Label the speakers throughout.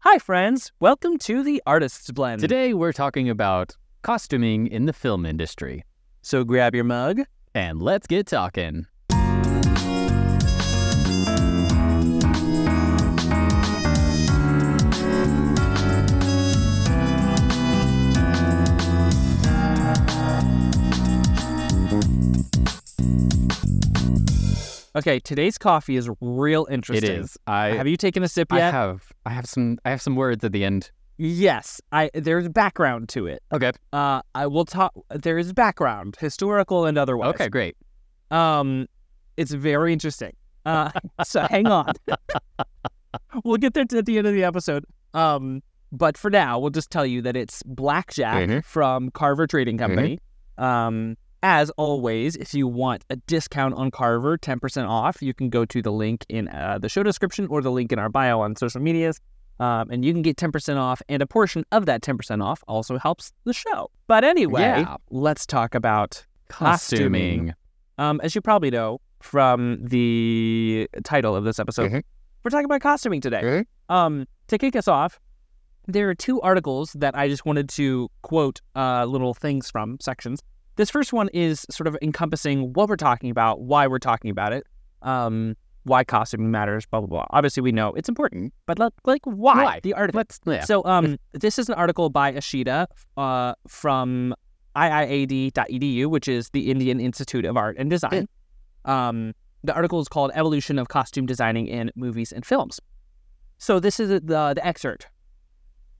Speaker 1: Hi, friends. Welcome to the Artist's Blend.
Speaker 2: Today we're talking about costuming in the film industry.
Speaker 1: So grab your mug.
Speaker 2: And let's get talking.
Speaker 1: Okay, today's coffee is real interesting.
Speaker 2: is. I
Speaker 1: Have you taken a sip yet?
Speaker 2: I have I have some I have some words at the end.
Speaker 1: Yes. I there's background to it.
Speaker 2: Okay.
Speaker 1: Uh I will talk there is background, historical and otherwise.
Speaker 2: Okay, great.
Speaker 1: Um it's very interesting. Uh so hang on. we'll get there to, at the end of the episode. Um but for now, we'll just tell you that it's Blackjack
Speaker 2: Mhm.
Speaker 1: from Carver Trading Company. Um as always, if you want a discount on Carver, 10% off, you can go to the link in uh, the show description or the link in our bio on social medias. Um, and you can get 10% off, and a portion of that 10% off also helps the show. But anyway,
Speaker 2: Yeah.
Speaker 1: let's talk about costuming.
Speaker 2: Costuming.
Speaker 1: Um, as you probably know from the title of this episode,
Speaker 2: Mhm.
Speaker 1: we're talking about costuming today.
Speaker 2: Mhm.
Speaker 1: Um, to kick us off, there are two articles that I just wanted to quote uh, little things from sections. This first one is sort of encompassing what we're talking about, why we're talking about it, um, why costuming matters, blah blah blah. Obviously, we know it's important, but let, like why?
Speaker 2: Why?
Speaker 1: the article?
Speaker 2: Let's yeah.
Speaker 1: So, um, this is an article by Ashita uh, from IIAD.edu, which is the Indian Institute of Art and Design. Um, the article is called "Evolution of Costume Designing in Movies and Films." So, this is the the excerpt.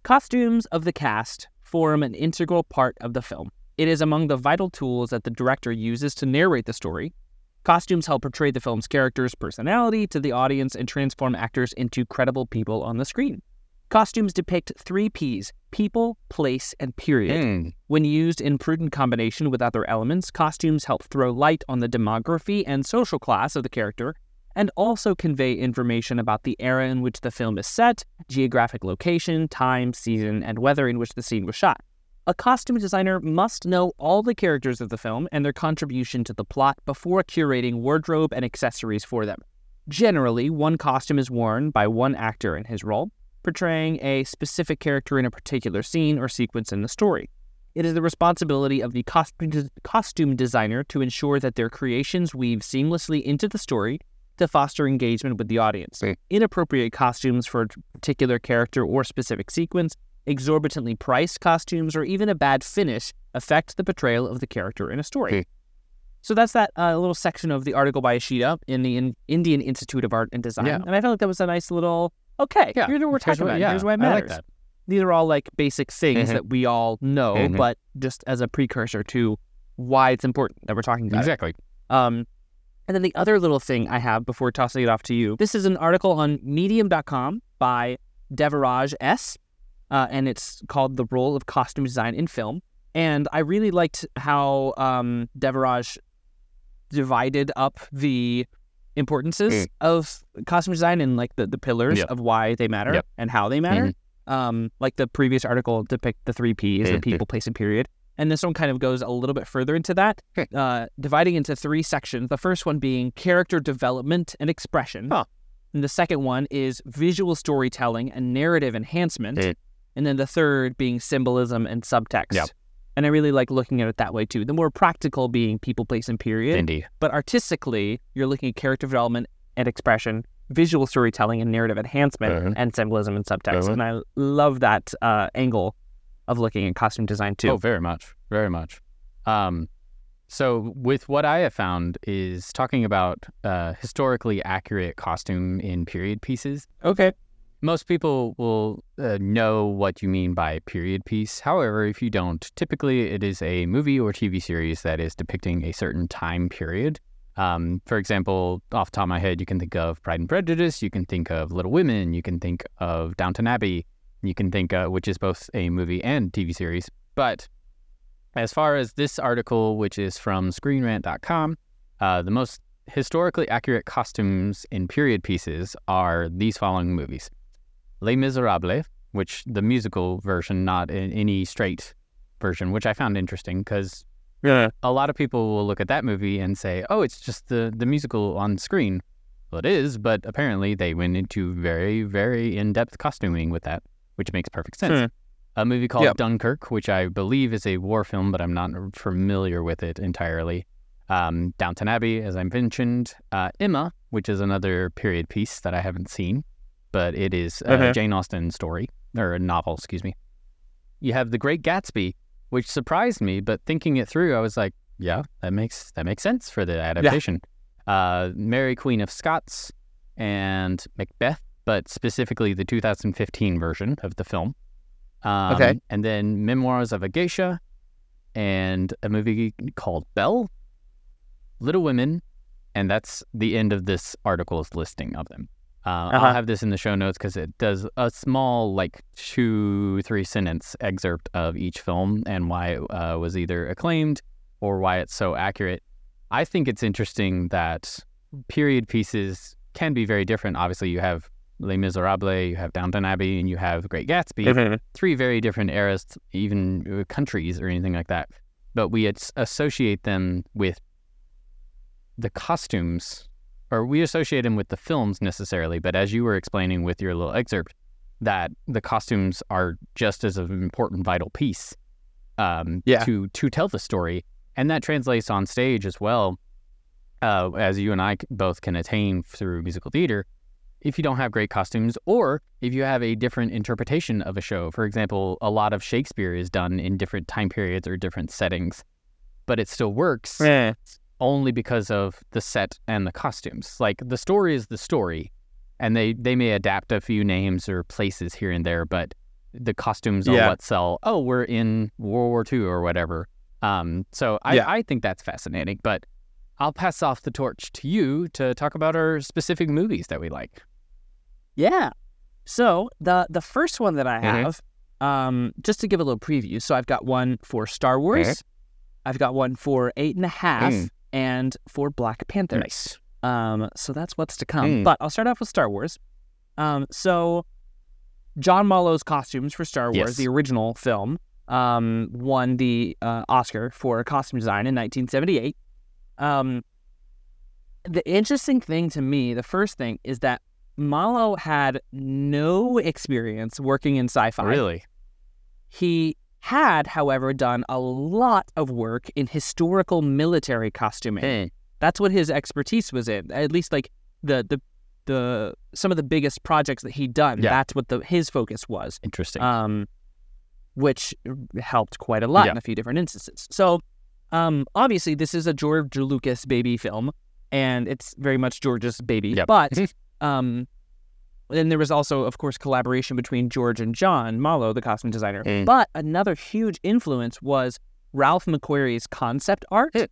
Speaker 1: Costumes of the cast form an integral part of the film. It is among the vital tools that the director uses to narrate the story. Costumes help portray the film's character's personality to the audience and transform actors into credible people on the screen. Costumes depict three P's people, place, and period.
Speaker 2: Mm.
Speaker 1: When used in prudent combination with other elements, costumes help throw light on the demography and social class of the character and also convey information about the era in which the film is set, geographic location, time, season, and weather in which the scene was shot. A costume designer must know all the characters of the film and their contribution to the plot before curating wardrobe and accessories for them. Generally, one costume is worn by one actor in his role, portraying a specific character in a particular scene or sequence in the story. It is the responsibility of the costume, costume designer to ensure that their creations weave seamlessly into the story to foster engagement with the audience.
Speaker 2: Right.
Speaker 1: Inappropriate costumes for a particular character or specific sequence, exorbitantly priced costumes, or even a bad finish affect the portrayal of the character in a story.
Speaker 2: Okay.
Speaker 1: So that's that uh, little section of the article by Ashita in the in- Indian Institute of Art and Design.
Speaker 2: Yeah.
Speaker 1: And I felt like that was a nice little, okay,
Speaker 2: Yeah.
Speaker 1: here's what we're
Speaker 2: Here's
Speaker 1: talking
Speaker 2: what-
Speaker 1: about.
Speaker 2: yeah,
Speaker 1: Here's why it
Speaker 2: I like
Speaker 1: matters
Speaker 2: that.
Speaker 1: these are all like basic things
Speaker 2: Mhm.
Speaker 1: that we all know,
Speaker 2: Mhm.
Speaker 1: but just as a precursor to why it's important that we're talking about
Speaker 2: Exactly.
Speaker 1: it. Um, and then the other little thing I have before tossing it off to you, this is an article on Medium.com by Devaraj S, uh, and it's called "The Role of Costume Design in Film." And I really liked how um, Devaraj divided up the importances
Speaker 2: Mm.
Speaker 1: of costume design and like the, the pillars
Speaker 2: Yep.
Speaker 1: of why they matter
Speaker 2: Yep.
Speaker 1: and how they matter. Um, like the previous article depict the three P's, the
Speaker 2: Mhm.
Speaker 1: people, place, and period. And this one kind of goes a little bit further into that,
Speaker 2: Okay.
Speaker 1: uh, dividing into three sections. The first one being character development and expression.
Speaker 2: Huh.
Speaker 1: And the second one is visual storytelling and narrative enhancement.
Speaker 2: Mm.
Speaker 1: And then the third being symbolism and subtext.
Speaker 2: Yep.
Speaker 1: And I really like looking at it that way too. The more practical being people, place, and period.
Speaker 2: Indeed.
Speaker 1: But artistically, you're looking at character development and expression, visual storytelling and narrative enhancement,
Speaker 2: Uh-huh.
Speaker 1: and symbolism and subtext.
Speaker 2: Uh-huh.
Speaker 1: And I love that uh, angle of looking at costume design too.
Speaker 2: Oh, very much, very much. Um, so with what I have found is talking about uh, historically accurate costume in period pieces.
Speaker 1: Okay.
Speaker 2: Most people will uh, know what you mean by period piece. However, if you don't, typically it is a movie or TV series that is depicting a certain time period. Um, for example, off the top of my head, you can think of Pride and Prejudice, you can think of Little Women, you can think of Downton Abbey, you can think, uh, which is both a movie and TV series. But as far as this article, which is from ScreenRant.com, uh, the most historically accurate costumes in period pieces are these following movies Les Miserables, which the musical version, not in any straight version, which I found interesting because
Speaker 1: Yeah.
Speaker 2: a lot of people will look at that movie and say, "Oh, it's just the the musical on screen," Well, it is, but apparently they went into very, very in depth costuming with that, which makes perfect sense.
Speaker 1: Hmm.
Speaker 2: A movie called
Speaker 1: Yep.
Speaker 2: Dunkirk, which I believe is a war film, but I'm not familiar with it entirely. Um, Downton Abbey, as I mentioned. Uh, Emma, which is another period piece that I haven't seen, but it is a. Jane Austen story, or a novel, excuse me. You have The Great Gatsby, which surprised me, but thinking it through, I was like, yeah, that makes that makes sense for the adaptation. Uh, Mary Queen of Scots and Macbeth, but specifically the 2015 version of the film. Um,
Speaker 1: Okay.
Speaker 2: And then Memoirs of a Geisha and a movie called Belle, Little Women, and that's the end of this article's listing of them. Uh,
Speaker 1: Uh-huh.
Speaker 2: I'll have this in the show notes because it does a small, like two, three sentence excerpt of each film and why it uh, was either acclaimed or why it's so accurate. I think it's interesting that period pieces can be very different. Obviously, you have Les Miserables, you have Downton Abbey, and you have Great Gatsby
Speaker 1: Mhm.
Speaker 2: three very different eras, even uh, countries or anything like that. But we associate them with the costumes, or we associate them with the films necessarily. But as you were explaining with your little excerpt, that the costumes are just as an important, vital piece um,
Speaker 1: Yeah.
Speaker 2: to to tell the story, and that translates on stage as well. Uh, as you and I both can attain through musical theater, if you don't have great costumes or if you have a different interpretation of a show. For example, a lot of Shakespeare is done in different time periods or different settings, but it still works
Speaker 1: Eh,
Speaker 2: only because of the set and the costumes. Like the story is the story, and they they may adapt a few names or places here and there, but the costumes are what sell. Oh, we're in World War II or whatever. Um, so I,
Speaker 1: Yeah.
Speaker 2: I think that's fascinating. But I'll pass off the torch to you to talk about our specific movies that we like.
Speaker 1: Yeah. So the the first one that I
Speaker 2: Mhm.
Speaker 1: have, um, just to give a little preview. So I've got one for Star Wars,
Speaker 2: Okay.
Speaker 1: I've got one for Eight and a Half,
Speaker 2: Mm.
Speaker 1: And for Black Panther.
Speaker 2: Nice.
Speaker 1: Um, so that's what's to come.
Speaker 2: Mm.
Speaker 1: But I'll start off with Star Wars. Um, so John Mollo's costumes for Star Wars,
Speaker 2: Yes.
Speaker 1: the original film, um, won the uh, Oscar for costume design in 1978. Um, the interesting thing to me, the first thing, is that Mollo had no experience working in sci-fi.
Speaker 2: Really?
Speaker 1: He had, however, done a lot of work in historical military costuming.
Speaker 2: Hmm.
Speaker 1: That's what his expertise was in. At least like the the the some of the biggest projects that he'd done.
Speaker 2: Yeah.
Speaker 1: That's what the his focus was.
Speaker 2: Interesting.
Speaker 1: Um, which helped quite a lot
Speaker 2: Yeah.
Speaker 1: in a few different instances. So, um, obviously this is a George Lucas baby film, and it's very much George's baby.
Speaker 2: Yep.
Speaker 1: But um, then there was also, of course, collaboration between George and John Mollo, the costume designer.
Speaker 2: Mm.
Speaker 1: But another huge influence was Ralph McQuarrie's concept art,
Speaker 2: Hmm.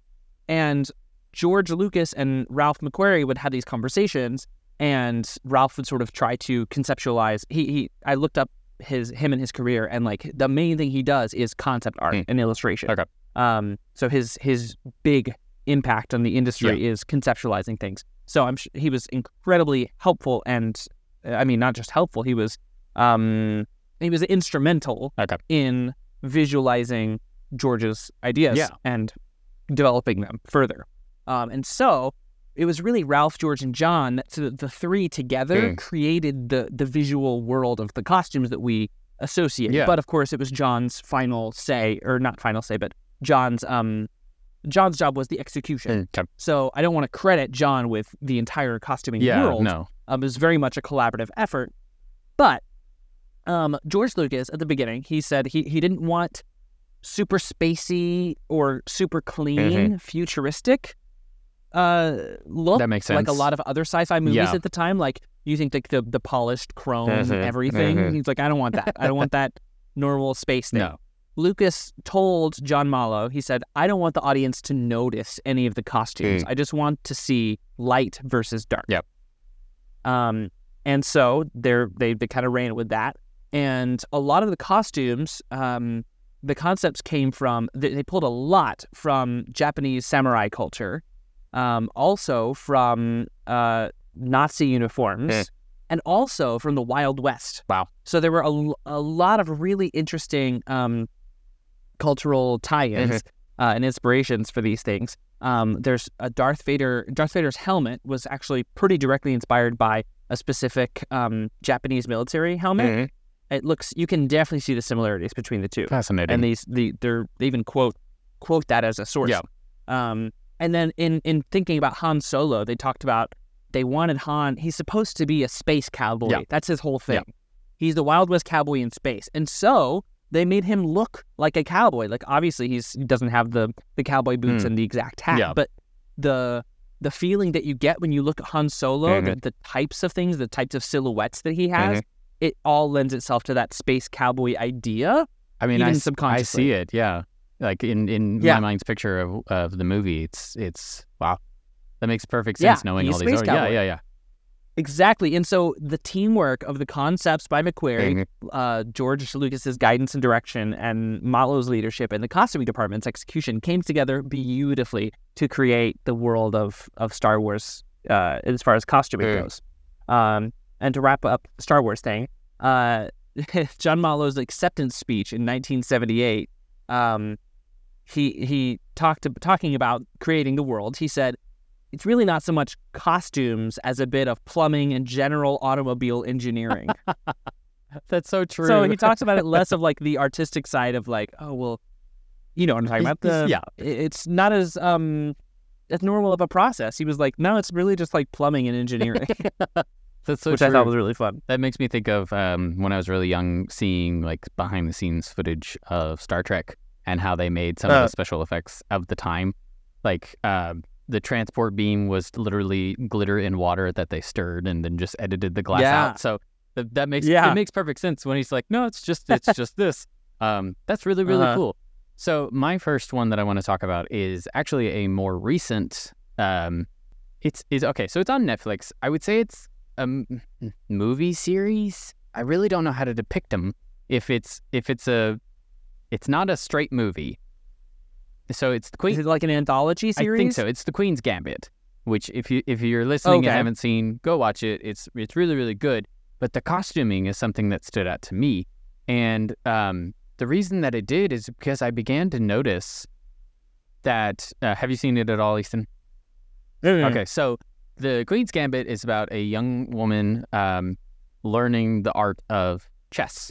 Speaker 1: and George Lucas and Ralph McQuarrie would have these conversations, and Ralph would sort of try to conceptualize. He, he I looked up his him and his career, and like the main thing he does is concept art
Speaker 2: Hmm.
Speaker 1: and illustration.
Speaker 2: Okay.
Speaker 1: Um, so his his big impact on the industry is conceptualizing things. So I'm sh- he was incredibly helpful, and I mean not just helpful. He was um he was instrumental
Speaker 2: Okay.
Speaker 1: in visualizing George's ideas
Speaker 2: Yeah.
Speaker 1: and developing them further. Um, and so it was really Ralph, George, and John. that- So the three together
Speaker 2: Mm.
Speaker 1: created the the visual world of the costumes that we associate.
Speaker 2: Yeah.
Speaker 1: But of course, it was John's final say, or not final say, but John's um John's job was the execution.
Speaker 2: Okay.
Speaker 1: So I don't want to credit John with the entire costuming
Speaker 2: Yeah.
Speaker 1: world.
Speaker 2: No.
Speaker 1: Um, it was very much a collaborative effort. But um, George Lucas at the beginning, he said he, he didn't want super spacey or super clean, futuristic uh, look.
Speaker 2: That makes sense.
Speaker 1: Like a lot of other sci-fi movies
Speaker 2: Yeah.
Speaker 1: at the time, like using like the the polished chrome and
Speaker 2: Mhm,
Speaker 1: everything.
Speaker 2: mhm.
Speaker 1: He's like, I don't want that. I don't want that normal space thing.
Speaker 2: No.
Speaker 1: Lucas told John Mollo, he said, I don't want the audience to notice any of the costumes.
Speaker 2: Mm.
Speaker 1: I just want to see light versus dark.
Speaker 2: Yep.
Speaker 1: Um, and so they're, they they kind of ran with that. And a lot of the costumes, um, the concepts came from, they, they pulled a lot from Japanese samurai culture, um, also from uh, Nazi uniforms,
Speaker 2: Eh.
Speaker 1: and also from the Wild West.
Speaker 2: Wow.
Speaker 1: So there were a lot of really interesting um, cultural tie-ins uh, and inspirations for these things. Um, there's a Darth Vader. Darth Vader's helmet was actually pretty directly inspired by a specific um, Japanese military helmet.
Speaker 2: Mm-hmm.
Speaker 1: It looks. You can definitely see the similarities between the two.
Speaker 2: Fascinating.
Speaker 1: And these, the, they're they even quote quote that as a source.
Speaker 2: Yeah.
Speaker 1: Um, and then in in thinking about Han Solo, they talked about they wanted Han. He's supposed to be a space cowboy.
Speaker 2: Yeah.
Speaker 1: That's his whole thing.
Speaker 2: Yeah.
Speaker 1: He's the Wild West cowboy in space, and so they made him look like a cowboy. Like obviously he's he doesn't have the the cowboy boots
Speaker 2: Mm.
Speaker 1: and the exact hat,
Speaker 2: Yeah.
Speaker 1: but the the feeling that you get when you look at Han Solo, the, the types of things, the types of silhouettes that he has, it all lends itself to that space cowboy idea.
Speaker 2: I mean, I, I see it. Yeah, like in in
Speaker 1: Yeah.
Speaker 2: my mind's picture of of the movie, it's it's wow, that makes perfect
Speaker 1: Yeah,
Speaker 2: sense. knowing all these, are, yeah, yeah, yeah.
Speaker 1: Exactly. And so the teamwork of the concepts by McQuarrie,
Speaker 2: Mhm.
Speaker 1: uh, George Lucas's guidance and direction, and Mollo's leadership and the costuming department's execution came together beautifully to create the world of of Star Wars uh, as far as costuming
Speaker 2: Mm.
Speaker 1: goes. Um, and to wrap up Star Wars thing, uh, John Mollo's acceptance speech in 1978, um, he he talked talking about creating the world. He said, "It's really not so much costumes as a bit of plumbing and general automobile engineering."
Speaker 2: That's so true.
Speaker 1: so he talks about it less of like the artistic side of like, oh well, you know what I'm talking about. The,
Speaker 2: yeah.
Speaker 1: it's not as um as normal of a process. He was like, no, it's really just like plumbing and engineering,
Speaker 2: That's so
Speaker 1: which
Speaker 2: true.
Speaker 1: I thought was really fun.
Speaker 2: That makes me think of um, when I was really young, seeing like behind the scenes footage of Star Trek and how they made some of
Speaker 1: Uh.
Speaker 2: the special effects of the time. Like uh, the transport beam was literally glitter in water that they stirred and then just edited the glass
Speaker 1: Yeah.
Speaker 2: out. So th- that makes
Speaker 1: Yeah.
Speaker 2: it makes perfect sense when he's like, no, it's just it's just this. Um, that's really really
Speaker 1: Uh-huh.
Speaker 2: cool. So my first one that I want to talk about is actually a more recent. Um, it's is okay. So it's on Netflix. I would say it's a m- movie series. I really don't know how to depict them. If it's if it's a, it's not a straight movie. So it's the Queen.
Speaker 1: Is it like an anthology series?
Speaker 2: I think so. It's the Queen's Gambit, which if you if you're listening
Speaker 1: Okay.
Speaker 2: and haven't seen, go watch it. It's it's really really good. But the costuming is something that stood out to me, and um, the reason that it did is because I began to notice that. Uh, have you seen it at all, Easton?
Speaker 1: Mm.
Speaker 2: Okay, so the Queen's Gambit is about a young woman um, learning the art of chess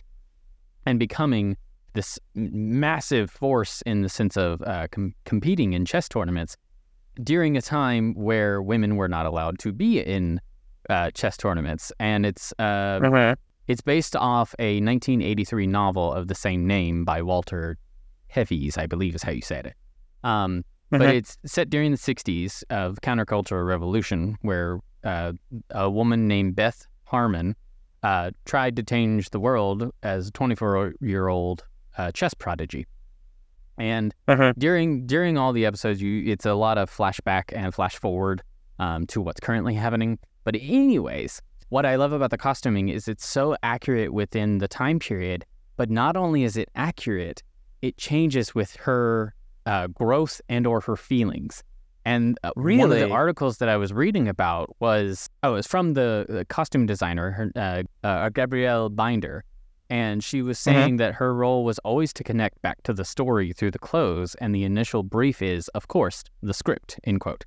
Speaker 2: and becoming this massive force in the sense of uh, com- competing in chess tournaments during a time where women were not allowed to be in uh, chess tournaments. And it's uh,
Speaker 1: Uh-huh.
Speaker 2: it's based off a 1983 novel of the same name by Walter Heavies, I believe is how you said it. Um, but
Speaker 1: Uh-huh.
Speaker 2: it's set during the 60s of countercultural revolution where uh, a woman named Beth Harmon uh, tried to change the world as a 24 year old uh, chess prodigy. And
Speaker 1: Uh-huh.
Speaker 2: during during all the episodes, you it's a lot of flashback and flash forward um, to what's currently happening. But anyways, what I love about the costuming is it's so accurate within the time period. But not only is it accurate, it changes with her uh, growth and or her feelings. And uh, one of the articles that I was reading about was oh, it was from the, the costume designer, her, uh, uh, Gabriele Binder, and she was
Speaker 1: Mhm.
Speaker 2: saying that her role was always to connect back to the story through the clothes, and the initial brief is, of course, the script. End quote.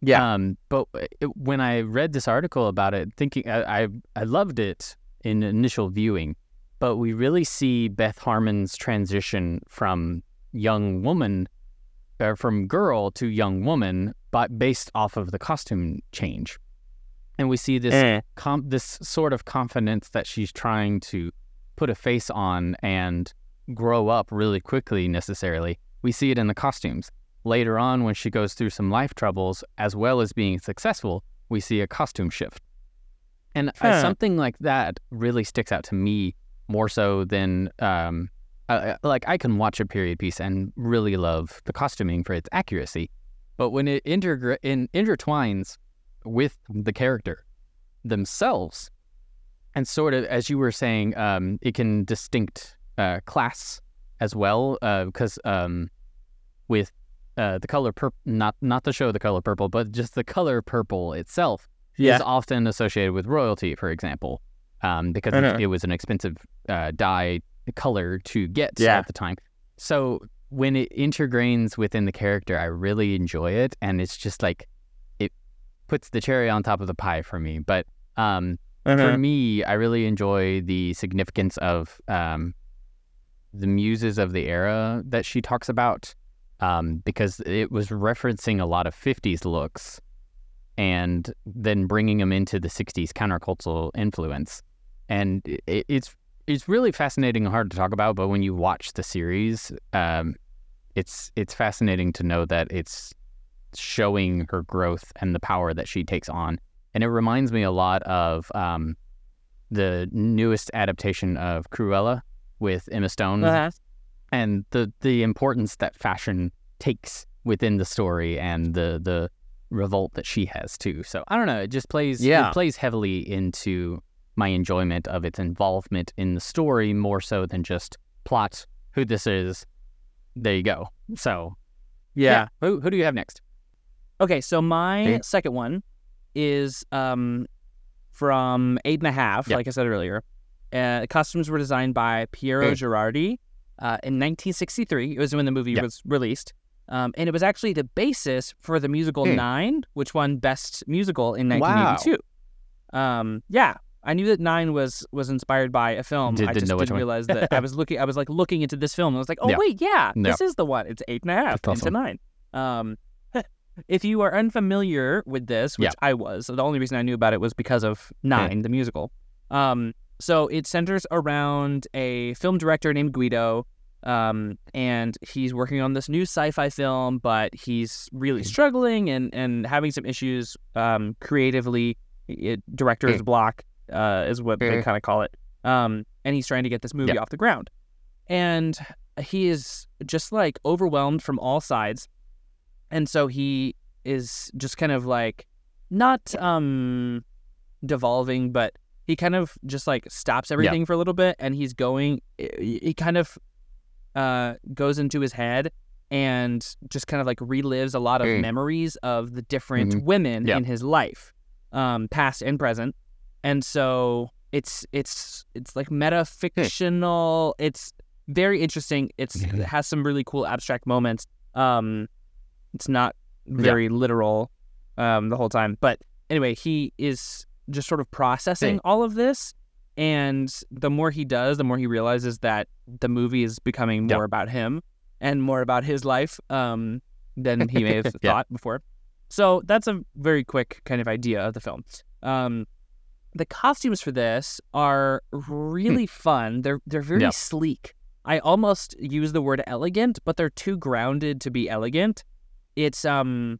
Speaker 1: Yeah.
Speaker 2: Um, but it, when I read this article about it, thinking I, I I loved it in initial viewing, but we really see Beth Harmon's transition from young woman, or from girl to young woman, but based off of the costume change, and we see this
Speaker 1: Eh.
Speaker 2: com- this sort of confidence that she's trying to put a face on and grow up really quickly necessarily. We see it in the costumes. Later on, when she goes through some life troubles, as well as being successful, we see a costume shift. And uh,
Speaker 1: Huh.
Speaker 2: something like that really sticks out to me more so than, um, uh, like, I can watch a period piece and really love the costuming for its accuracy. But when it intergr- in, intertwines with the character themselves, and sort of, as you were saying, um, it can distinct uh, class as well, because um, with uh, the color purple, not not the show the color purple, but just the color purple itself
Speaker 1: Yeah.
Speaker 2: is often associated with royalty, for example, um, because it, it was an expensive uh, dye color to get
Speaker 1: Yeah.
Speaker 2: at the time. So when it intergrains within the character, I really enjoy it, and it's just like it puts the cherry on top of the pie for me. But um, for me, I really enjoy the significance of um, the muses of the era that she talks about um, because it was referencing a lot of 50s looks and then bringing them into the 60s countercultural influence. And it, it's it's really fascinating and hard to talk about, but when you watch the series, um, it's it's fascinating to know that it's showing her growth and the power that she takes on. And it reminds me a lot of um, the newest adaptation of Cruella with Emma Stone
Speaker 1: Uh-huh.
Speaker 2: and the the importance that fashion takes within the story and the the revolt that she has too. So I don't know, it just plays
Speaker 1: Yeah.
Speaker 2: it plays heavily into my enjoyment of its involvement in the story more so than just plot who this is. There you go. So
Speaker 1: Yeah.
Speaker 2: who who do you have next?
Speaker 1: Okay, so my
Speaker 2: Okay.
Speaker 1: second one is um from eight and a half,
Speaker 2: Yep.
Speaker 1: like I said earlier. Uh, costumes were designed by Piero
Speaker 2: Okay.
Speaker 1: Gherardi uh, in 1963. It was when the movie
Speaker 2: Yep.
Speaker 1: was released. Um, and it was actually the basis for the musical
Speaker 2: Hmm.
Speaker 1: Nine, which won Best Musical in
Speaker 2: Wow.
Speaker 1: 1982. Um, yeah, I knew that Nine was was inspired by a film.
Speaker 2: Did-
Speaker 1: I
Speaker 2: didn't
Speaker 1: just didn't realize that I was looking. I was like looking into this film. And I was like, oh
Speaker 2: Yeah.
Speaker 1: wait, yeah,
Speaker 2: Yeah.
Speaker 1: this is the one. It's eight and a half
Speaker 2: That's
Speaker 1: into
Speaker 2: awesome.
Speaker 1: nine. Um, if you are unfamiliar with this, which
Speaker 2: Yeah.
Speaker 1: I was, the only reason I knew about it was because of Nine, the musical. Um, so it centers around a film director named Guido, um, and he's working on this new sci-fi film, but he's really
Speaker 2: Mm.
Speaker 1: struggling and and having some issues um, creatively. It, director's
Speaker 2: Mm.
Speaker 1: block uh, is what they
Speaker 2: Mm.
Speaker 1: kind of call it. Um, and he's trying to get this movie off the ground, and he is just like overwhelmed from all sides and so he is just kind of like not um devolving but he kind of just like stops everything for a little bit and he's going he kind of uh goes into his head and just kind of like relives a lot of
Speaker 2: Mm.
Speaker 1: memories of the different
Speaker 2: Mhm.
Speaker 1: women
Speaker 2: Yeah.
Speaker 1: in his life um past and present and so it's it's it's like meta fictional it's very interesting it's it has some really cool abstract moments um it's not very literal um the whole time but anyway he is just sort of processing
Speaker 2: Hey.
Speaker 1: all of this and the more he does the more he realizes that the movie is becoming
Speaker 2: Yeah.
Speaker 1: more about him and more about his life um than he may have
Speaker 2: Yeah.
Speaker 1: thought before so that's a very quick kind of idea of the film um the costumes for this are really fun they're they're very
Speaker 2: Hmm. Yeah.
Speaker 1: sleek i almost use the word elegant but they're too grounded to be elegant it's um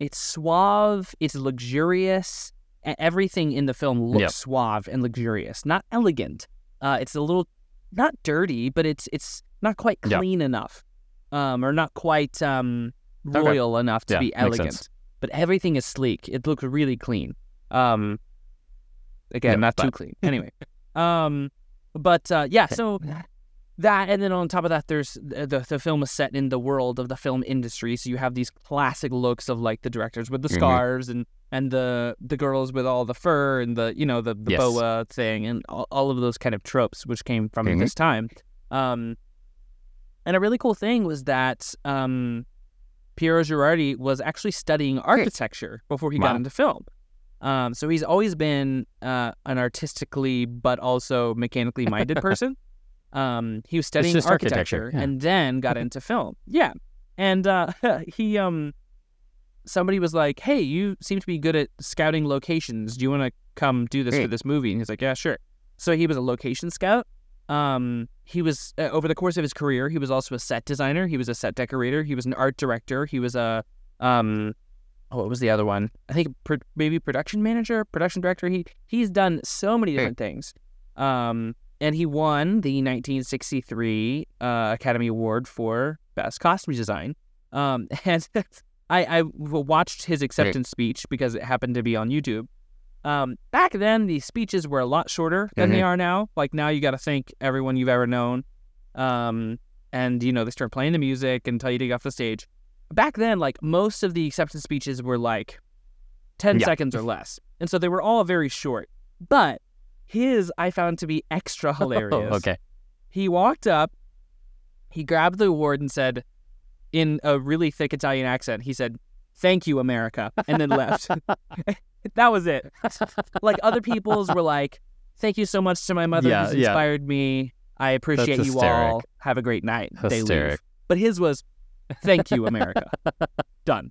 Speaker 1: it's suave it's luxurious everything in the film looks
Speaker 2: Yep.
Speaker 1: suave and luxurious not elegant. Uh it's a little not dirty but it's it's not quite clean enough um or not quite um
Speaker 2: Okay.
Speaker 1: royal enough to
Speaker 2: Yeah,
Speaker 1: be elegant. But everything is sleek. It looks really clean. Um again
Speaker 2: Yeah,
Speaker 1: not too clean. Anyway um but uh yeah so that and then on top of that there's the, the film is set in the world of the film industry so you have these classic looks of like the directors with the scarves and and the the girls with all the fur and the you know the, the
Speaker 2: Yes.
Speaker 1: boa thing and all, all of those kind of tropes which came from
Speaker 2: Mhm.
Speaker 1: this time um and a really cool thing was that um Piero Gherardi was actually studying architecture before he got into film. Um, so he's always been uh, an artistically but also mechanically minded person. Um, he was studying architecture,
Speaker 2: architecture, yeah.
Speaker 1: and then got into film. Yeah, and uh, he um, somebody was like, "Hey, you seem to be good at scouting locations. Do you want to come do this for this movie?" And he's like, "Yeah, sure." So he was a location scout. Um, he was uh, over the course of his career, he was also a set designer. He was a set decorator. He was an art director. He was a um, oh, what was the other one? I think pro- maybe production manager, production director. He he's done so many different things. Um, and he won the 1963 uh, Academy Award for Best Costume Design. Um, and I watched his acceptance speech because it happened to be on YouTube. Um, back then, the speeches were a lot shorter than they
Speaker 2: Mhm.
Speaker 1: are now. Like now, you got to thank everyone you've ever known. Um, and you know they start playing the music and tell you to get off the stage. Back then, like most of the acceptance speeches were like ten
Speaker 2: Yeah.
Speaker 1: seconds or less, and so they were all very short. But his I found to be extra oh, hilarious.
Speaker 2: Oh, okay.
Speaker 1: He walked up He grabbed the award and said, in a really thick Italian accent, he said, "Thank you, America," and then left. that was it. Like other people's were like, "Thank you so much to my mother
Speaker 2: Yeah,
Speaker 1: who's
Speaker 2: yeah.
Speaker 1: inspired me. I appreciate you
Speaker 2: hysteric.
Speaker 1: all. Have a great night." They leave.
Speaker 2: Hysteric.
Speaker 1: But his was, "Thank you, America." Done.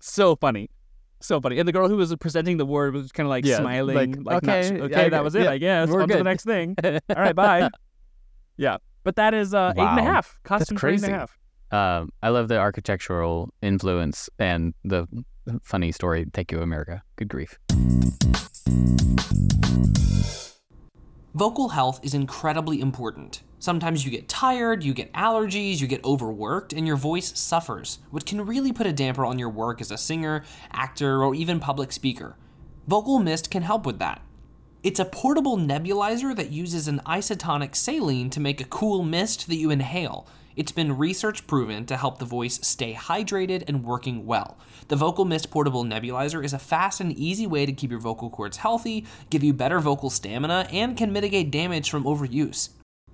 Speaker 1: So funny. So funny. And the girl who was presenting the award was kind of like
Speaker 2: Yeah,
Speaker 1: smiling,
Speaker 2: like,
Speaker 1: like, not
Speaker 2: okay, yeah,
Speaker 1: okay, that was it,
Speaker 2: yeah,
Speaker 1: I guess.
Speaker 2: we're
Speaker 1: On to the next thing. All right, bye. Yeah. But that is uh, eight and a
Speaker 2: Wow.
Speaker 1: half. Costume for eight and a
Speaker 2: crazy.
Speaker 1: half.
Speaker 2: Um, I love the architectural influence and the funny story. Thank you, America. Good grief.
Speaker 3: Vocal health is incredibly important. Sometimes you get tired, you get allergies, you get overworked, and your voice suffers, which can really put a damper on your work as a singer, actor, or even public speaker. Vocal Mist can help with that. It's a portable nebulizer that uses an isotonic saline to make a cool mist that you inhale. It's been research proven to help the voice stay hydrated and working well. The Vocal Mist portable nebulizer is a fast and easy way to keep your vocal cords healthy, give you better vocal stamina, and can mitigate damage from overuse.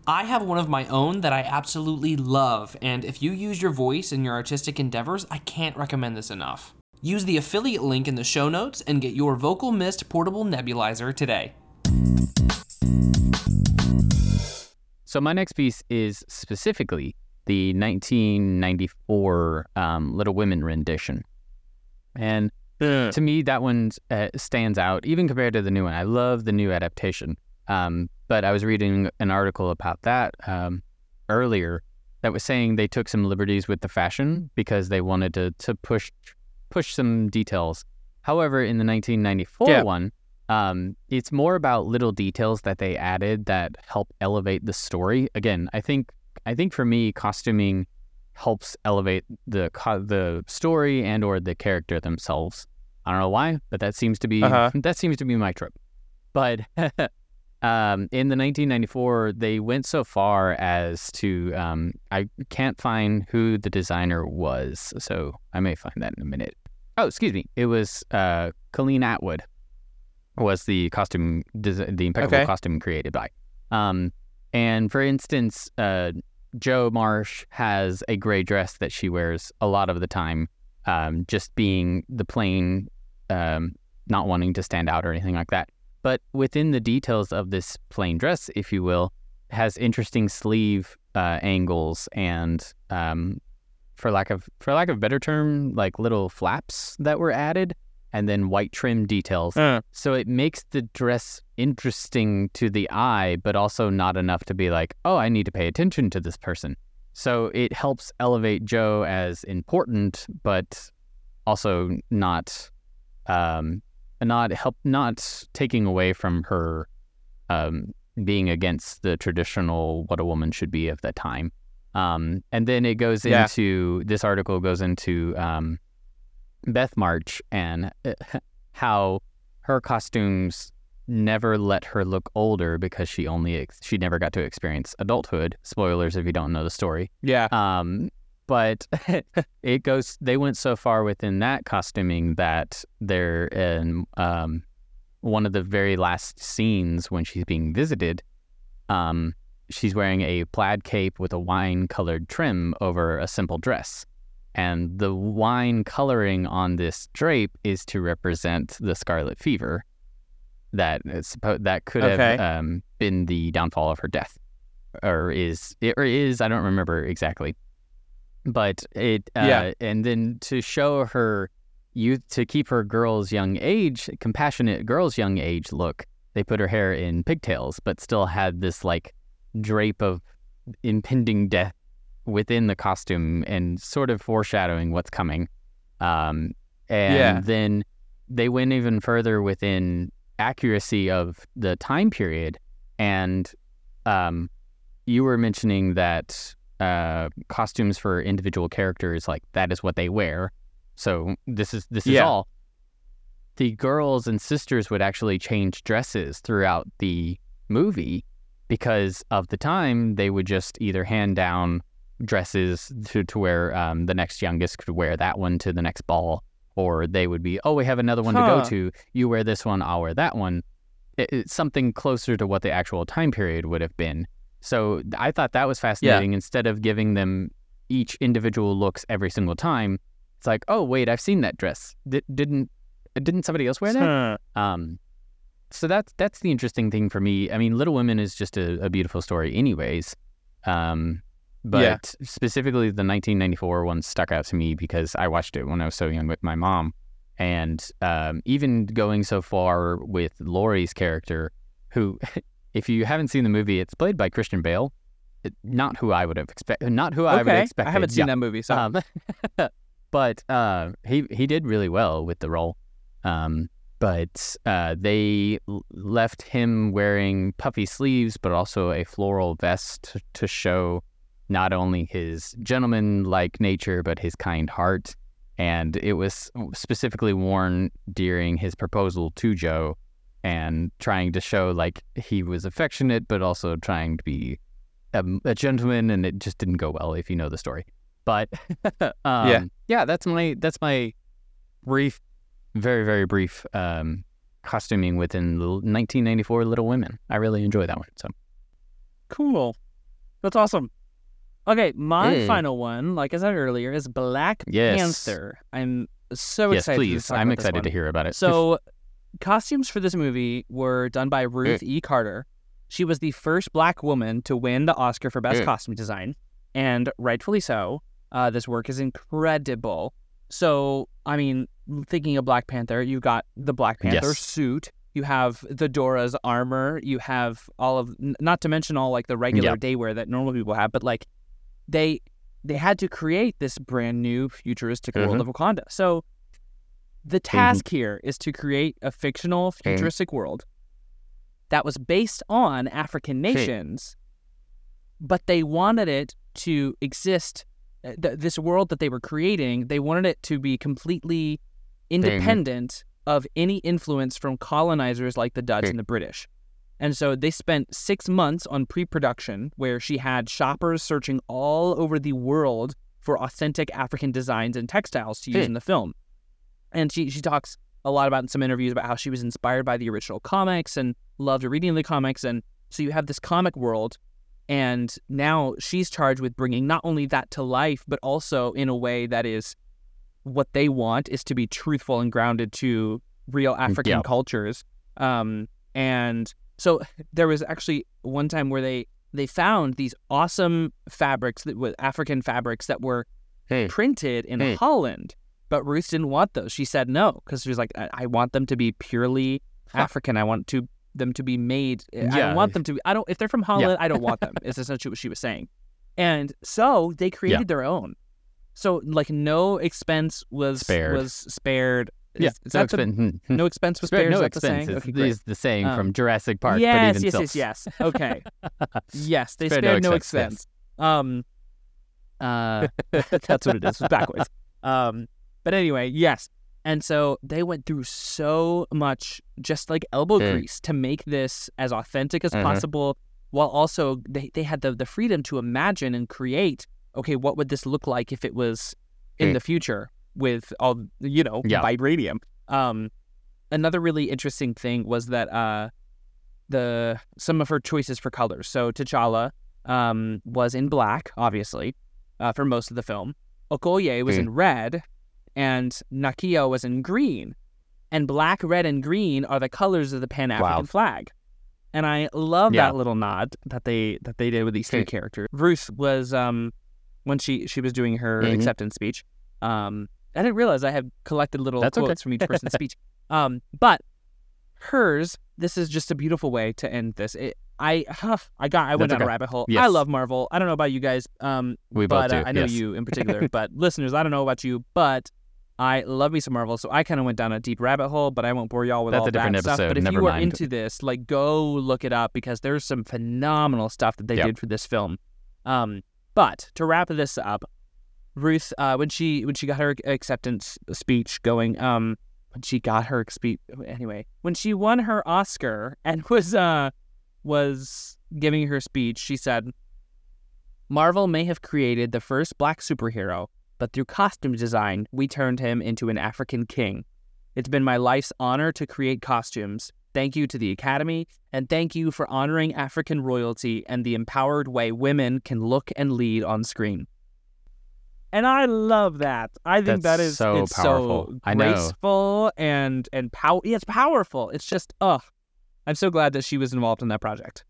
Speaker 3: I have one of my own that I absolutely love, and if you use your voice in your artistic endeavors, I can't recommend this enough. Use the affiliate link in the show notes and get your Vocal Mist portable nebulizer today.
Speaker 2: So my next piece is specifically the 1994 um, Little Women rendition, and to me that one uh, stands out even compared to the new one. I love the new adaptation, um, but I was reading an article about that um, earlier that was saying they took some liberties with the fashion because they wanted to to push push some details. However, in the 1994
Speaker 1: Yeah.
Speaker 2: one, um, it's more about little details that they added that help elevate the story. Again, I think I think for me, costuming helps elevate the co- the story and or the character themselves. I don't know why, but that seems to be
Speaker 1: Uh-huh.
Speaker 2: that seems to be my trip. But um, in the 1994, they went so far as to um, I can't find who the designer was, so I may find that in a minute. Oh, excuse me, it was uh, Colleen Atwood was the costume the impeccable
Speaker 1: Okay.
Speaker 2: costume created by. Um, and for instance, uh, Jo March has a gray dress that she wears a lot of the time, um, just being the plain, um, not wanting to stand out or anything like that. But within the details of this plain dress, if you will, has interesting sleeve uh, angles and, um, for lack of for lack of a better term, like little flaps that were added, and then white trim details.
Speaker 1: Uh,
Speaker 2: So it makes the dress interesting to the eye, but also not enough to be like, oh, I need to pay attention to this person. So it helps elevate Jo as important, but also not, um, not help, not taking away from her, um, being against the traditional what a woman should be of that time. Um, and then it goes
Speaker 1: Yeah.
Speaker 2: into this article goes into um, Beth March and uh, how her costumes never let her look older because she only ex- she never got to experience adulthood. Spoilers if you don't know the story.
Speaker 1: yeah.
Speaker 2: Um, but it goes. They went so far within that costuming that they're in um, one of the very last scenes when she's being visited. Um, she's wearing a plaid cape with a wine-colored trim over a simple dress, and the wine coloring on this drape is to represent the scarlet fever that suppo- that could
Speaker 1: Okay.
Speaker 2: have um, been the downfall of her death, or is or is I don't remember exactly, but it uh,
Speaker 1: Yeah.
Speaker 2: and then to show her youth to keep her girl's young age compassionate girl's young age look they put her hair in pigtails but still had this like drape of impending death within the costume and sort of foreshadowing what's coming um and
Speaker 1: Yeah.
Speaker 2: then they went even further within accuracy of the time period and um you were mentioning that uh costumes for individual characters like that is what they wear so this is this is
Speaker 1: Yeah.
Speaker 2: all the girls and sisters would actually change dresses throughout the movie because of the time they would just either hand down dresses to, to where um, the next youngest could wear that one to the next ball or they would be oh we have another one to go to you wear this one i'll wear that one it, it's something closer to what the actual time period would have been So I thought that was fascinating. Instead of giving them each individual looks every single time, it's like, oh wait, I've seen that dress. Did, didn't didn't somebody else wear that?
Speaker 1: Huh.
Speaker 2: Um, so that's that's the interesting thing for me. I mean, Little Women is just a, a beautiful story, anyways. Um, but
Speaker 1: Yeah.
Speaker 2: specifically, the 1994 one stuck out to me because I watched it when I was so young with my mom, and um, even going so far with Laurie's character, who, if you haven't seen the movie, it's played by Christian Bale. It- not who I would have expected. Not who I would have expected.
Speaker 1: I haven't seen
Speaker 2: Yeah.
Speaker 1: that movie, so
Speaker 2: Um, but uh, he he did really well with the role. Um, but uh, they l- left him wearing puffy sleeves, but also a floral vest to show not only his gentleman-like nature, but his kind heart. And it was specifically worn during his proposal to Jo, and trying to show like he was affectionate, but also trying to be a, a gentleman. And it just didn't go well, if you know the story. But um,
Speaker 1: Yeah.
Speaker 2: yeah, that's my that's my brief, very very brief um, costuming within the 1994 Little Women. I really enjoy that one. So
Speaker 1: cool. That's awesome. Okay, my
Speaker 2: Mm.
Speaker 1: final one, like I said earlier, is Black
Speaker 2: Yes.
Speaker 1: Panther. I'm so
Speaker 2: yes,
Speaker 1: excited. to
Speaker 2: please, I'm excited to hear about it.
Speaker 1: So, costumes for this movie were done by Ruth E. Carter. She was the first black woman to win the Oscar for Best
Speaker 2: Mm.
Speaker 1: Costume Design, and rightfully so. Uh, this work is incredible. So, I mean, thinking of Black Panther, you got the Black Panther
Speaker 2: Yes.
Speaker 1: suit. You have the Dora's armor. You have all of, n- not to mention all like the regular
Speaker 2: Yep.
Speaker 1: day wear that normal people have, but like they they had to create this brand new futuristic
Speaker 2: Mm-hmm.
Speaker 1: world of Wakanda. So the task here is to create a fictional futuristic world that was based on African nations, but they wanted it to exist. uh, Th- this world that they were creating, they wanted it to be completely independent of any influence from colonizers like the Dutch and the British. And so they spent six months on pre production where she had shoppers searching all over the world for authentic African designs and textiles to use
Speaker 2: Hmm.
Speaker 1: in the film. And she, she talks a lot about in some interviews about how she was inspired by the original comics and loved reading the comics. And so you have this comic world, and now she's charged with bringing not only that to life, but also in a way that is what they want is to be truthful and grounded to real African
Speaker 2: Yeah.
Speaker 1: cultures. Um, and so there was actually one time where they they found these awesome fabrics that with African fabrics that were
Speaker 2: Hey.
Speaker 1: printed in
Speaker 2: Hey.
Speaker 1: Holland, but Ruth didn't want those. She said no because she was like, I, I want them to be purely African. I want to them to be made. Eh,
Speaker 2: I
Speaker 1: don't want them to. Be, I don't. If they're from Holland, I don't want them. Is essentially what she was saying. And so they created their own. So like no expense was
Speaker 2: Spared.
Speaker 1: was spared. Is,
Speaker 2: yeah,
Speaker 1: is
Speaker 2: so
Speaker 1: that the, no expense was
Speaker 2: spared, no
Speaker 1: is the
Speaker 2: expense.
Speaker 1: Okay,
Speaker 2: It's,
Speaker 1: great.
Speaker 2: it's the saying
Speaker 1: Um,
Speaker 2: from Jurassic Park,
Speaker 1: yes,
Speaker 2: but even
Speaker 1: yes, yes, yes. Okay. yes, they
Speaker 2: Spared
Speaker 1: spared,
Speaker 2: no
Speaker 1: no
Speaker 2: expense,
Speaker 1: expense. Um, uh, that's what it is. It's backwards. Um, but anyway, yes. And so they went through so much, just like elbow
Speaker 2: Mm.
Speaker 1: grease, to make this as authentic as
Speaker 2: Mhm.
Speaker 1: possible, while also they, they had the, the freedom to imagine and create. Okay, what would this look like if it was in
Speaker 2: Mm.
Speaker 1: the future with all you know
Speaker 2: Yeah.
Speaker 1: vibranium? Um, another really interesting thing was that uh, the some of her choices for colors. So T'Challa um, was in black, obviously, uh, for most of the film. Okoye was
Speaker 2: Hmm.
Speaker 1: in red, and Nakia was in green. And black, red, and green are the colors of the Pan African
Speaker 2: Wow.
Speaker 1: flag. And I love
Speaker 2: Yeah.
Speaker 1: that little nod that they that they did with these three characters. Ruth was um when she she was doing her
Speaker 2: Mhm.
Speaker 1: acceptance speech. Um, I didn't realize I had collected little
Speaker 2: That's okay.
Speaker 1: quotes from each person's speech. Um, but hers, this is just a beautiful way to end this. It, I I got I went
Speaker 2: That's
Speaker 1: down a rabbit hole. I love Marvel. I don't know about you guys, um,
Speaker 2: We both
Speaker 1: but
Speaker 2: do.
Speaker 1: uh, I know
Speaker 2: yes.
Speaker 1: you in particular. but listeners, I don't know about you, but I love me some Marvel, so I kind of went down a deep rabbit hole. But I won't bore y'all with
Speaker 2: That's
Speaker 1: all that stuff.
Speaker 2: episode.
Speaker 1: But if
Speaker 2: Never
Speaker 1: you are
Speaker 2: mind.
Speaker 1: into this, like, go look it up because there's some phenomenal stuff that they
Speaker 2: Yep.
Speaker 1: did for this film. Um, but to wrap this up, Ruth, uh, when she when she got her acceptance speech going, um, when she got her speech anyway, when she won her Oscar and was uh was giving her speech, she said, "Marvel may have created the first black superhero, but through costume design, we turned him into an African king. It's been my life's honor to create costumes, Thank you to the Academy, and thank you for honoring African royalty and the empowered way women can look and lead on screen. And I love that. I think
Speaker 2: That's
Speaker 1: that is
Speaker 2: so
Speaker 1: it's
Speaker 2: powerful.
Speaker 1: so
Speaker 2: I know.
Speaker 1: graceful and and pow- yeah, it's powerful. It's just ugh. I'm so glad that she was involved in that project.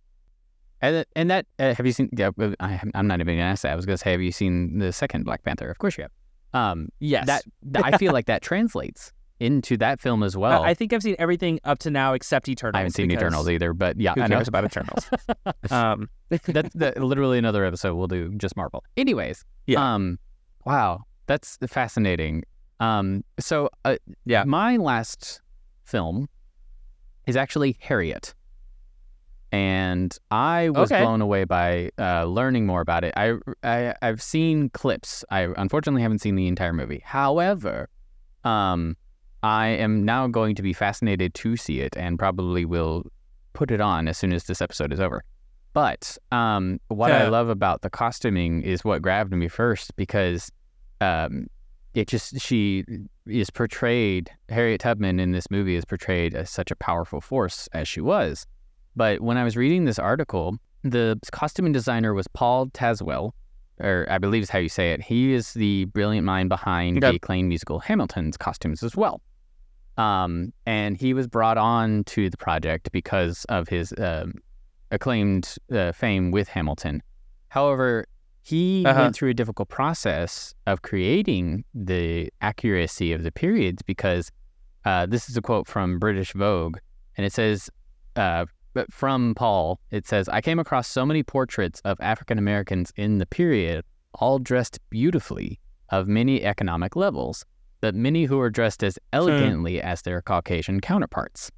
Speaker 2: And that- and that uh, have you seen? Yeah, I, I'm not even gonna ask that. I was gonna say, have you seen the second Black Panther? Of course you have. Um,
Speaker 1: Yes.
Speaker 2: that I feel like that translates into that film as well.
Speaker 1: I, I think I've seen everything up to now except Eternals.
Speaker 2: I haven't seen Eternals either, but yeah, I know.
Speaker 1: cares about Eternals? um,
Speaker 2: that's that, literally another episode we'll do just Marvel. Anyways,
Speaker 1: Yeah.
Speaker 2: Um, wow, that's fascinating. Um, so uh,
Speaker 1: Yeah.
Speaker 2: my last film is actually Harriet, and I was
Speaker 1: Okay.
Speaker 2: blown away by uh, learning more about it. I, I I've seen clips. I unfortunately haven't seen the entire movie. However, um, I am now going to be fascinated to see it, and probably will put it on as soon as this episode is over. But um, what I love about the costuming is what grabbed me first because um, it just she is portrayed Harriet Tubman in this movie is portrayed as such a powerful force as she was. But when I was reading this article, the costuming designer was Paul Tazewell, or I believe is how you say it. He is the brilliant mind behind
Speaker 1: Okay.
Speaker 2: the acclaimed musical Hamilton's costumes as well. Um, and he was brought on to the project because of his um, acclaimed uh, fame with Hamilton. However, he
Speaker 1: Uh-huh.
Speaker 2: went through a difficult process of creating the accuracy of the periods because uh, this is a quote from British Vogue, and it says, uh, but from Paul, it says, I came across so many portraits of African Americans in the period, all dressed beautifully, of many economic levels, but many who were dressed as elegantly as their Caucasian counterparts.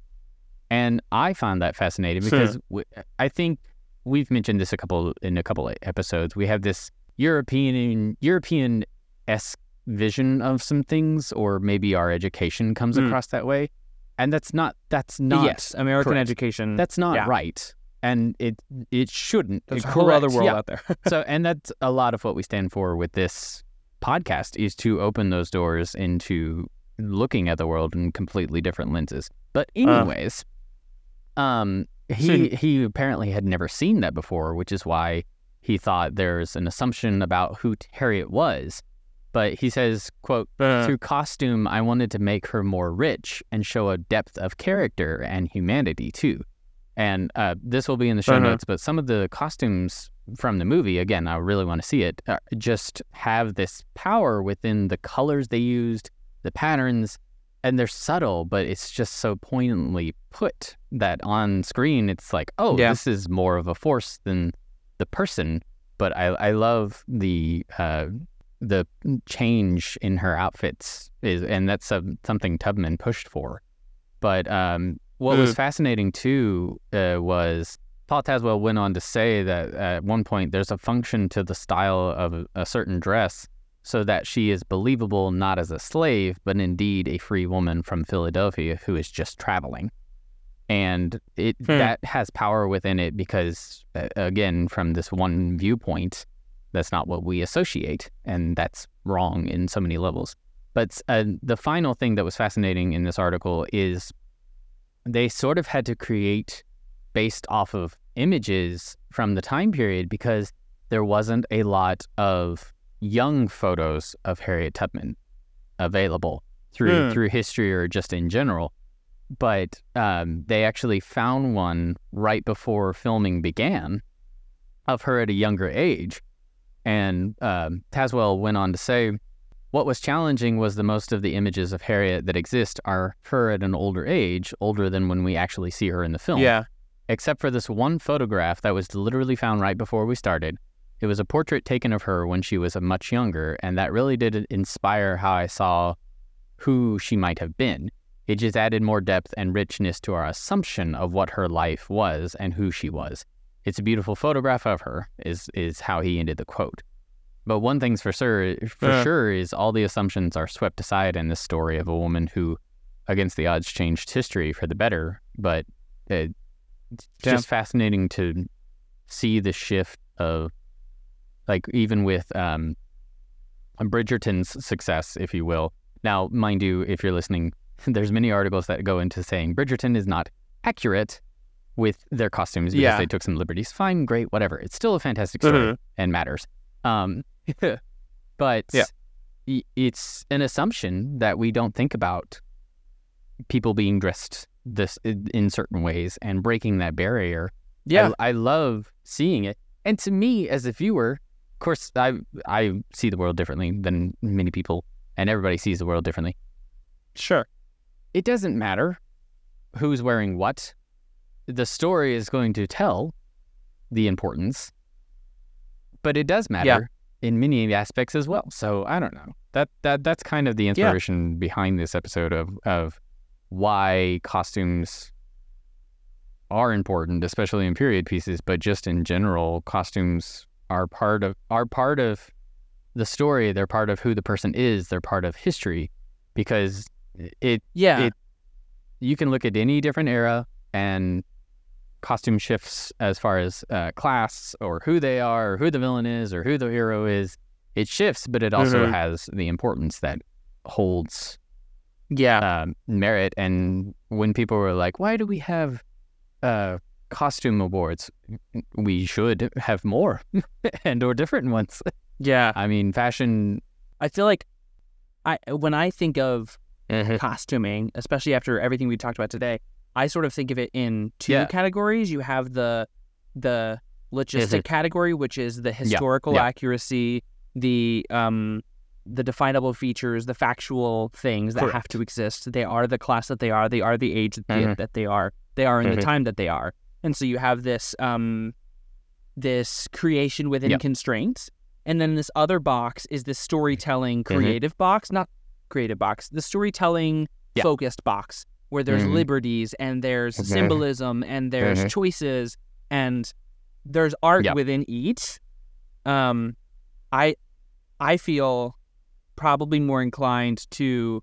Speaker 2: And I find that fascinating
Speaker 1: Sure.
Speaker 2: because w- I think we've mentioned this a couple in a couple of episodes. We have this European European esque vision of some things, or maybe our education comes
Speaker 1: Mm.
Speaker 2: across that way, and that's not that's not
Speaker 1: yes, American
Speaker 2: correct.
Speaker 1: education.
Speaker 2: that's not
Speaker 1: Yeah.
Speaker 2: right, and it it shouldn't.
Speaker 1: There's a whole other world
Speaker 2: yeah.
Speaker 1: out there.
Speaker 2: so, and that's a lot of what we stand for with this podcast is to open those doors into looking at the world in completely different lenses. But
Speaker 1: Uh.
Speaker 2: anyways, um, he he apparently had never seen that before, which is why he thought there's an assumption about who Harriet was. But he says, "quote
Speaker 1: Uh,
Speaker 2: Through costume, I wanted to make her more rich and show a depth of character and humanity too. And uh, this will be in the show
Speaker 1: Uh-huh.
Speaker 2: notes, but some of the costumes from the movie, again, I really want to see it, uh, just have this power within the colors they used, the patterns, and they're subtle, but it's just so poignantly put that on screen, it's like, oh,
Speaker 1: Yeah.
Speaker 2: this is more of a force than the person. But I, I love the uh, the change in her outfits is, and that's um something Tubman pushed for. But um, what was
Speaker 1: Mm.
Speaker 2: fascinating too uh, was Paul Tazewell went on to say that at one point there's a function to the style of a, a certain dress so that she is believable not as a slave, but indeed a free woman from Philadelphia who is just traveling. And it
Speaker 1: Hmm.
Speaker 2: that has power within it because, again, from this one viewpoint, that's not what we associate, and that's wrong in so many levels. But uh, the final thing that was fascinating in this article is they sort of had to create based off of images from the time period because there wasn't a lot of young photos of Harriet Tubman available through
Speaker 1: Hmm.
Speaker 2: through history or just in general. But um, they actually found one right before filming began of her at a younger age. And um, Tazewell went on to say, what was challenging was the most of the images of Harriet that exist are her at an older age, older than when we actually see her in the film
Speaker 1: yeah.
Speaker 2: except for this one photograph that was literally found right before we started. It was a portrait taken of her when she was much younger, and that really did inspire how I saw who she might have been. It just added more depth and richness to our assumption of what her life was and who she was. It's a beautiful photograph of her, is is how he ended the quote. But one thing's for sure, for
Speaker 1: Yeah.
Speaker 2: sure, is all the assumptions are swept aside in this story of a woman who, against the odds, changed history for the better. But uh, it's
Speaker 1: Yeah.
Speaker 2: just fascinating to see the shift of, like, even with um, Bridgerton's success, if you will. Now, mind you, if you're listening, there's many articles that go into saying Bridgerton is not accurate with their costumes because
Speaker 1: Yeah.
Speaker 2: they took some liberties. Fine, great, whatever. It's still a fantastic story
Speaker 1: Mhm.
Speaker 2: and matters. Um, but
Speaker 1: Yeah.
Speaker 2: it's an assumption that we don't think about people being dressed this in in certain ways and breaking that barrier.
Speaker 1: Yeah.
Speaker 2: I, I love seeing it, and to me as a viewer, course, I I see the world differently than many people, and everybody sees the world differently.
Speaker 1: sure.
Speaker 2: It doesn't matter who's wearing what. The story is going to tell the importance, but it does matter in many aspects as well. So I don't know. That that that's kind of the inspiration behind this episode of of why costumes are important, especially in period pieces, but just in general, costumes are part of are part of the story. They're part of who the person is. They're part of history because it
Speaker 1: Yeah.
Speaker 2: It- you can look at any different era and costume shifts as far as uh, class or who they are or who the villain is or who the hero is it shifts but it also
Speaker 1: Mhm.
Speaker 2: has the importance that holds
Speaker 1: yeah.
Speaker 2: um, merit and when people were like why do we have uh, costume awards we should have more and or different ones
Speaker 1: Yeah.
Speaker 2: i mean fashion
Speaker 1: I feel like I when I think of costuming, especially after everything we talked about today, I sort of think of it in two
Speaker 2: Yeah.
Speaker 1: categories. You have the the logistic category, which is the historical
Speaker 2: yeah.
Speaker 1: accuracy, the um the definable features, the factual things that have to exist. They are the class that they are. They are the age that they,
Speaker 2: Mhm.
Speaker 1: that they are. They are in the
Speaker 2: Mhm.
Speaker 1: time that they are. And so you have this um this creation within
Speaker 2: Yep.
Speaker 1: constraints. And then this other box is the storytelling
Speaker 2: Mm-hmm.
Speaker 1: creative box, not creative box, the storytelling
Speaker 2: Yeah.
Speaker 1: focused box where there's
Speaker 2: Mhm.
Speaker 1: liberties and there's symbolism and there's
Speaker 2: Mhm.
Speaker 1: choices and there's art
Speaker 2: Yeah.
Speaker 1: within each. Um, I I feel probably more inclined to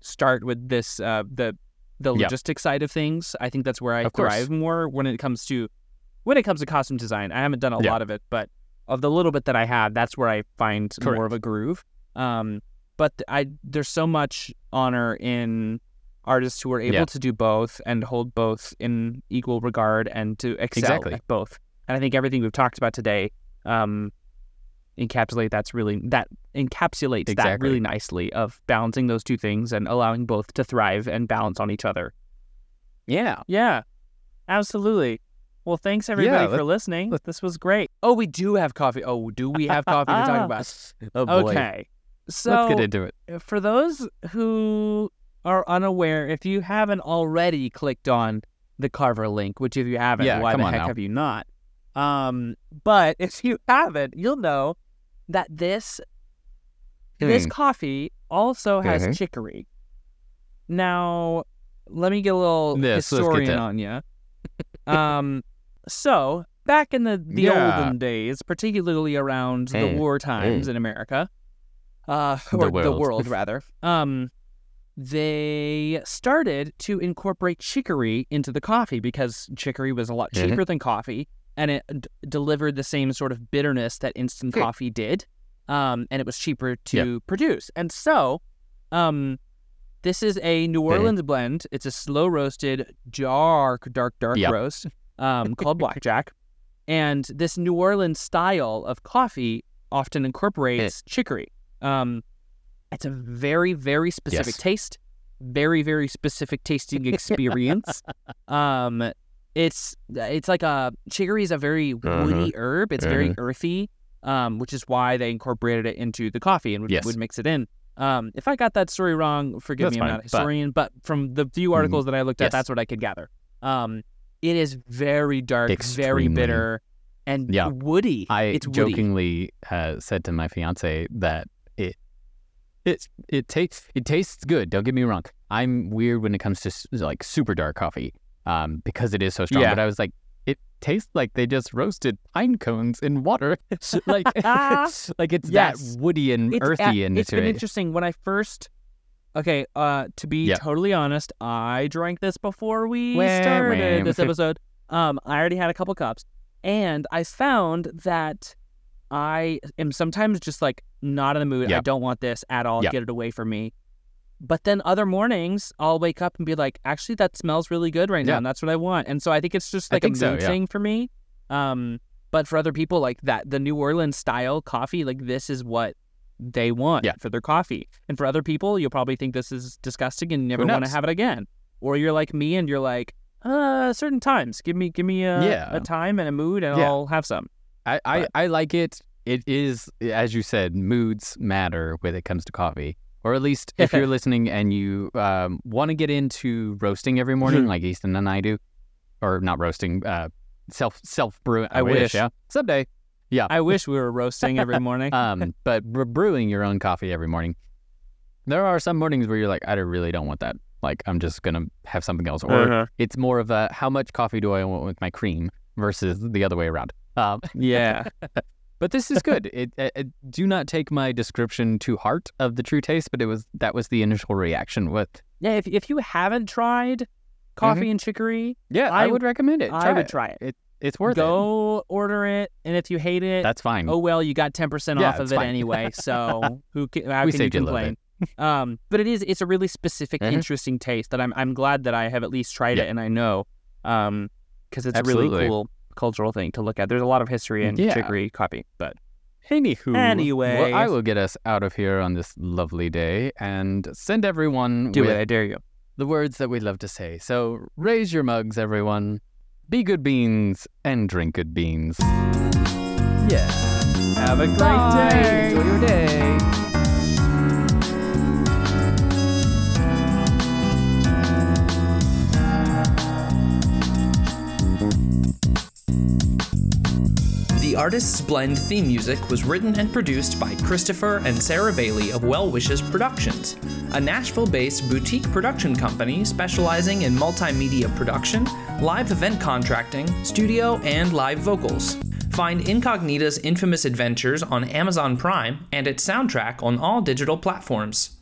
Speaker 1: start with this uh, the the
Speaker 2: Yeah.
Speaker 1: logistic side of things. I think that's where I
Speaker 2: Of course.
Speaker 1: thrive more when it comes to when it comes to costume design. I haven't done a
Speaker 2: Yeah.
Speaker 1: lot of it, but of the little bit that I have, that's where I find more of a groove. Um, but I there's so much honor in artists who are able
Speaker 2: Yeah.
Speaker 1: to do both and hold both in equal regard and to excel
Speaker 2: Exactly.
Speaker 1: at both. And I think everything we've talked about today um, encapsulate that's really that encapsulates that really nicely of balancing those two things and allowing both to thrive and balance on each other.
Speaker 2: yeah
Speaker 1: Yeah, absolutely. Well, thanks everybody
Speaker 2: let-
Speaker 1: for listening. This was great. Oh, we do have coffee. Oh, do we have coffee to talk about?
Speaker 2: oh boy
Speaker 1: Okay. So
Speaker 2: let's get into it
Speaker 1: for those who are unaware, if you haven't already clicked on the Carver link, which if you haven't,
Speaker 2: Yeah,
Speaker 1: why the heck
Speaker 2: now.
Speaker 1: have you not? Um, but if you haven't, you'll know that this this
Speaker 2: Hmm.
Speaker 1: coffee also has
Speaker 2: Mhm.
Speaker 1: chicory. Now, let me get a little
Speaker 2: Yes,
Speaker 1: historian on you. Um, so back in the the
Speaker 2: Yeah.
Speaker 1: olden days, particularly around the
Speaker 2: Mm.
Speaker 1: war times in America, uh, or the
Speaker 2: world.
Speaker 1: world rather, um, they started to incorporate chicory into the coffee because chicory was a lot
Speaker 2: Mhm.
Speaker 1: cheaper than coffee, and it d- delivered the same sort of bitterness that instant coffee did, um, and it was cheaper to
Speaker 2: Yeah.
Speaker 1: produce. And so, um, this is a New Orleans blend. It's a slow roasted, dark, dark, dark
Speaker 2: Yep.
Speaker 1: roast um, called Blackjack. And this New Orleans style of coffee often incorporates chicory. Um, it's a very, very specific
Speaker 2: Yes.
Speaker 1: taste, very, very specific tasting experience. um, it's it's like a chicory is a very woody herb. It's very earthy, um, which is why they incorporated it into the coffee and would,
Speaker 2: Yes.
Speaker 1: would mix it in. Um, if I got that story wrong, forgive
Speaker 2: That's
Speaker 1: me, I'm
Speaker 2: fine,
Speaker 1: not a
Speaker 2: but- Mm-hmm.
Speaker 1: historian, but, from the few articles that I looked at,
Speaker 2: Yes.
Speaker 1: that's what I could gather. Um, it is very dark, very bitter, and
Speaker 2: Yeah.
Speaker 1: woody.
Speaker 2: I
Speaker 1: it's woody.
Speaker 2: jokingly uh, said to my fiance that it it it tastes it tastes good. Don't get me wrong. I'm weird when it comes to like super dark coffee, um, because it is so strong.
Speaker 1: Yeah.
Speaker 2: But I was like, it tastes like they just roasted pine cones in water, like like it's
Speaker 1: Yes.
Speaker 2: that woody and
Speaker 1: It's,
Speaker 2: earthy
Speaker 1: a-
Speaker 2: and
Speaker 1: it's been interesting when I first. Okay, uh, to be
Speaker 2: Yeah.
Speaker 1: totally honest, I drank this before we
Speaker 2: Wah,
Speaker 1: started
Speaker 2: wah.
Speaker 1: this episode. Um, I already had a couple cups, and I found that I am sometimes just like not in the mood. I don't want this at all.
Speaker 2: Yep.
Speaker 1: Get it away from me. But then other mornings, I'll wake up and be like, actually, that smells really good right now,
Speaker 2: Yeah.
Speaker 1: and that's what I want. And so I think it's just like a
Speaker 2: think so,
Speaker 1: mood
Speaker 2: yeah.
Speaker 1: thing for me. Um, but for other people, like that, the New Orleans style coffee, like this is what they want
Speaker 2: Yeah.
Speaker 1: for their coffee. And for other people, you'll probably think this is disgusting and never want to have it again. Or you're like me and you're like, uh, certain times, give me, give me a,
Speaker 2: Yeah.
Speaker 1: a time and a mood, and. I'll have some.
Speaker 2: I, I, I like it. It is, as you said, moods matter when it comes to coffee. Or at least if you're listening and you um, want to get into roasting every morning, like Easton and I do, or not roasting, uh, self self brewing.
Speaker 1: I wish.
Speaker 2: yeah, someday. Yeah.
Speaker 1: I wish we were roasting every morning.
Speaker 2: Um, but bre- brewing your own coffee every morning. There are some mornings where you're like, I really don't want that. Like, I'm just gonna have something else. Or
Speaker 1: Uh-huh.
Speaker 2: it's more of a how much coffee do I want with my cream versus the other way around. Um,
Speaker 1: yeah.
Speaker 2: but this is good. It, it, it- do not take my description to heart of the true taste, but it was that was the initial reaction with.
Speaker 1: Yeah, if, if you haven't tried coffee and chicory,
Speaker 2: Yeah, I,
Speaker 1: I-
Speaker 2: would recommend it.
Speaker 1: I would
Speaker 2: it.
Speaker 1: try it.
Speaker 2: It it's worth it.
Speaker 1: Go order it, and if you hate it,
Speaker 2: That's fine.
Speaker 1: oh well, you got ten percent
Speaker 2: Yeah,
Speaker 1: off of it
Speaker 2: fine.
Speaker 1: anyway. So who can, how
Speaker 2: We
Speaker 1: can you
Speaker 2: saved you
Speaker 1: complain? um, but it is it's a really specific,
Speaker 2: Mhm.
Speaker 1: interesting taste that I'm I'm glad that I have at least tried
Speaker 2: Yeah.
Speaker 1: it and I know, um, because it's a really cool cultural thing to look at. There's a lot of history in
Speaker 2: Yeah.
Speaker 1: chicory coffee, but
Speaker 2: Anywho,
Speaker 1: Anyway.
Speaker 2: well, I will get us out of here on this lovely day and send everyone
Speaker 1: do
Speaker 2: with
Speaker 1: it. I dare you.
Speaker 2: the words that we love to say. So raise your mugs, everyone. Be good beans and drink good beans.
Speaker 1: Yeah. Have a great
Speaker 2: Bye.
Speaker 1: day.
Speaker 2: Enjoy your day.
Speaker 3: The Artist's Blend theme music was written and produced by Christopher and Sarah Bailey of Well Wishes Productions, a Nashville based boutique production company specializing in multimedia production, live event contracting, studio, and live vocals. Find Incognita's infamous adventures on Amazon Prime and its soundtrack on all digital platforms.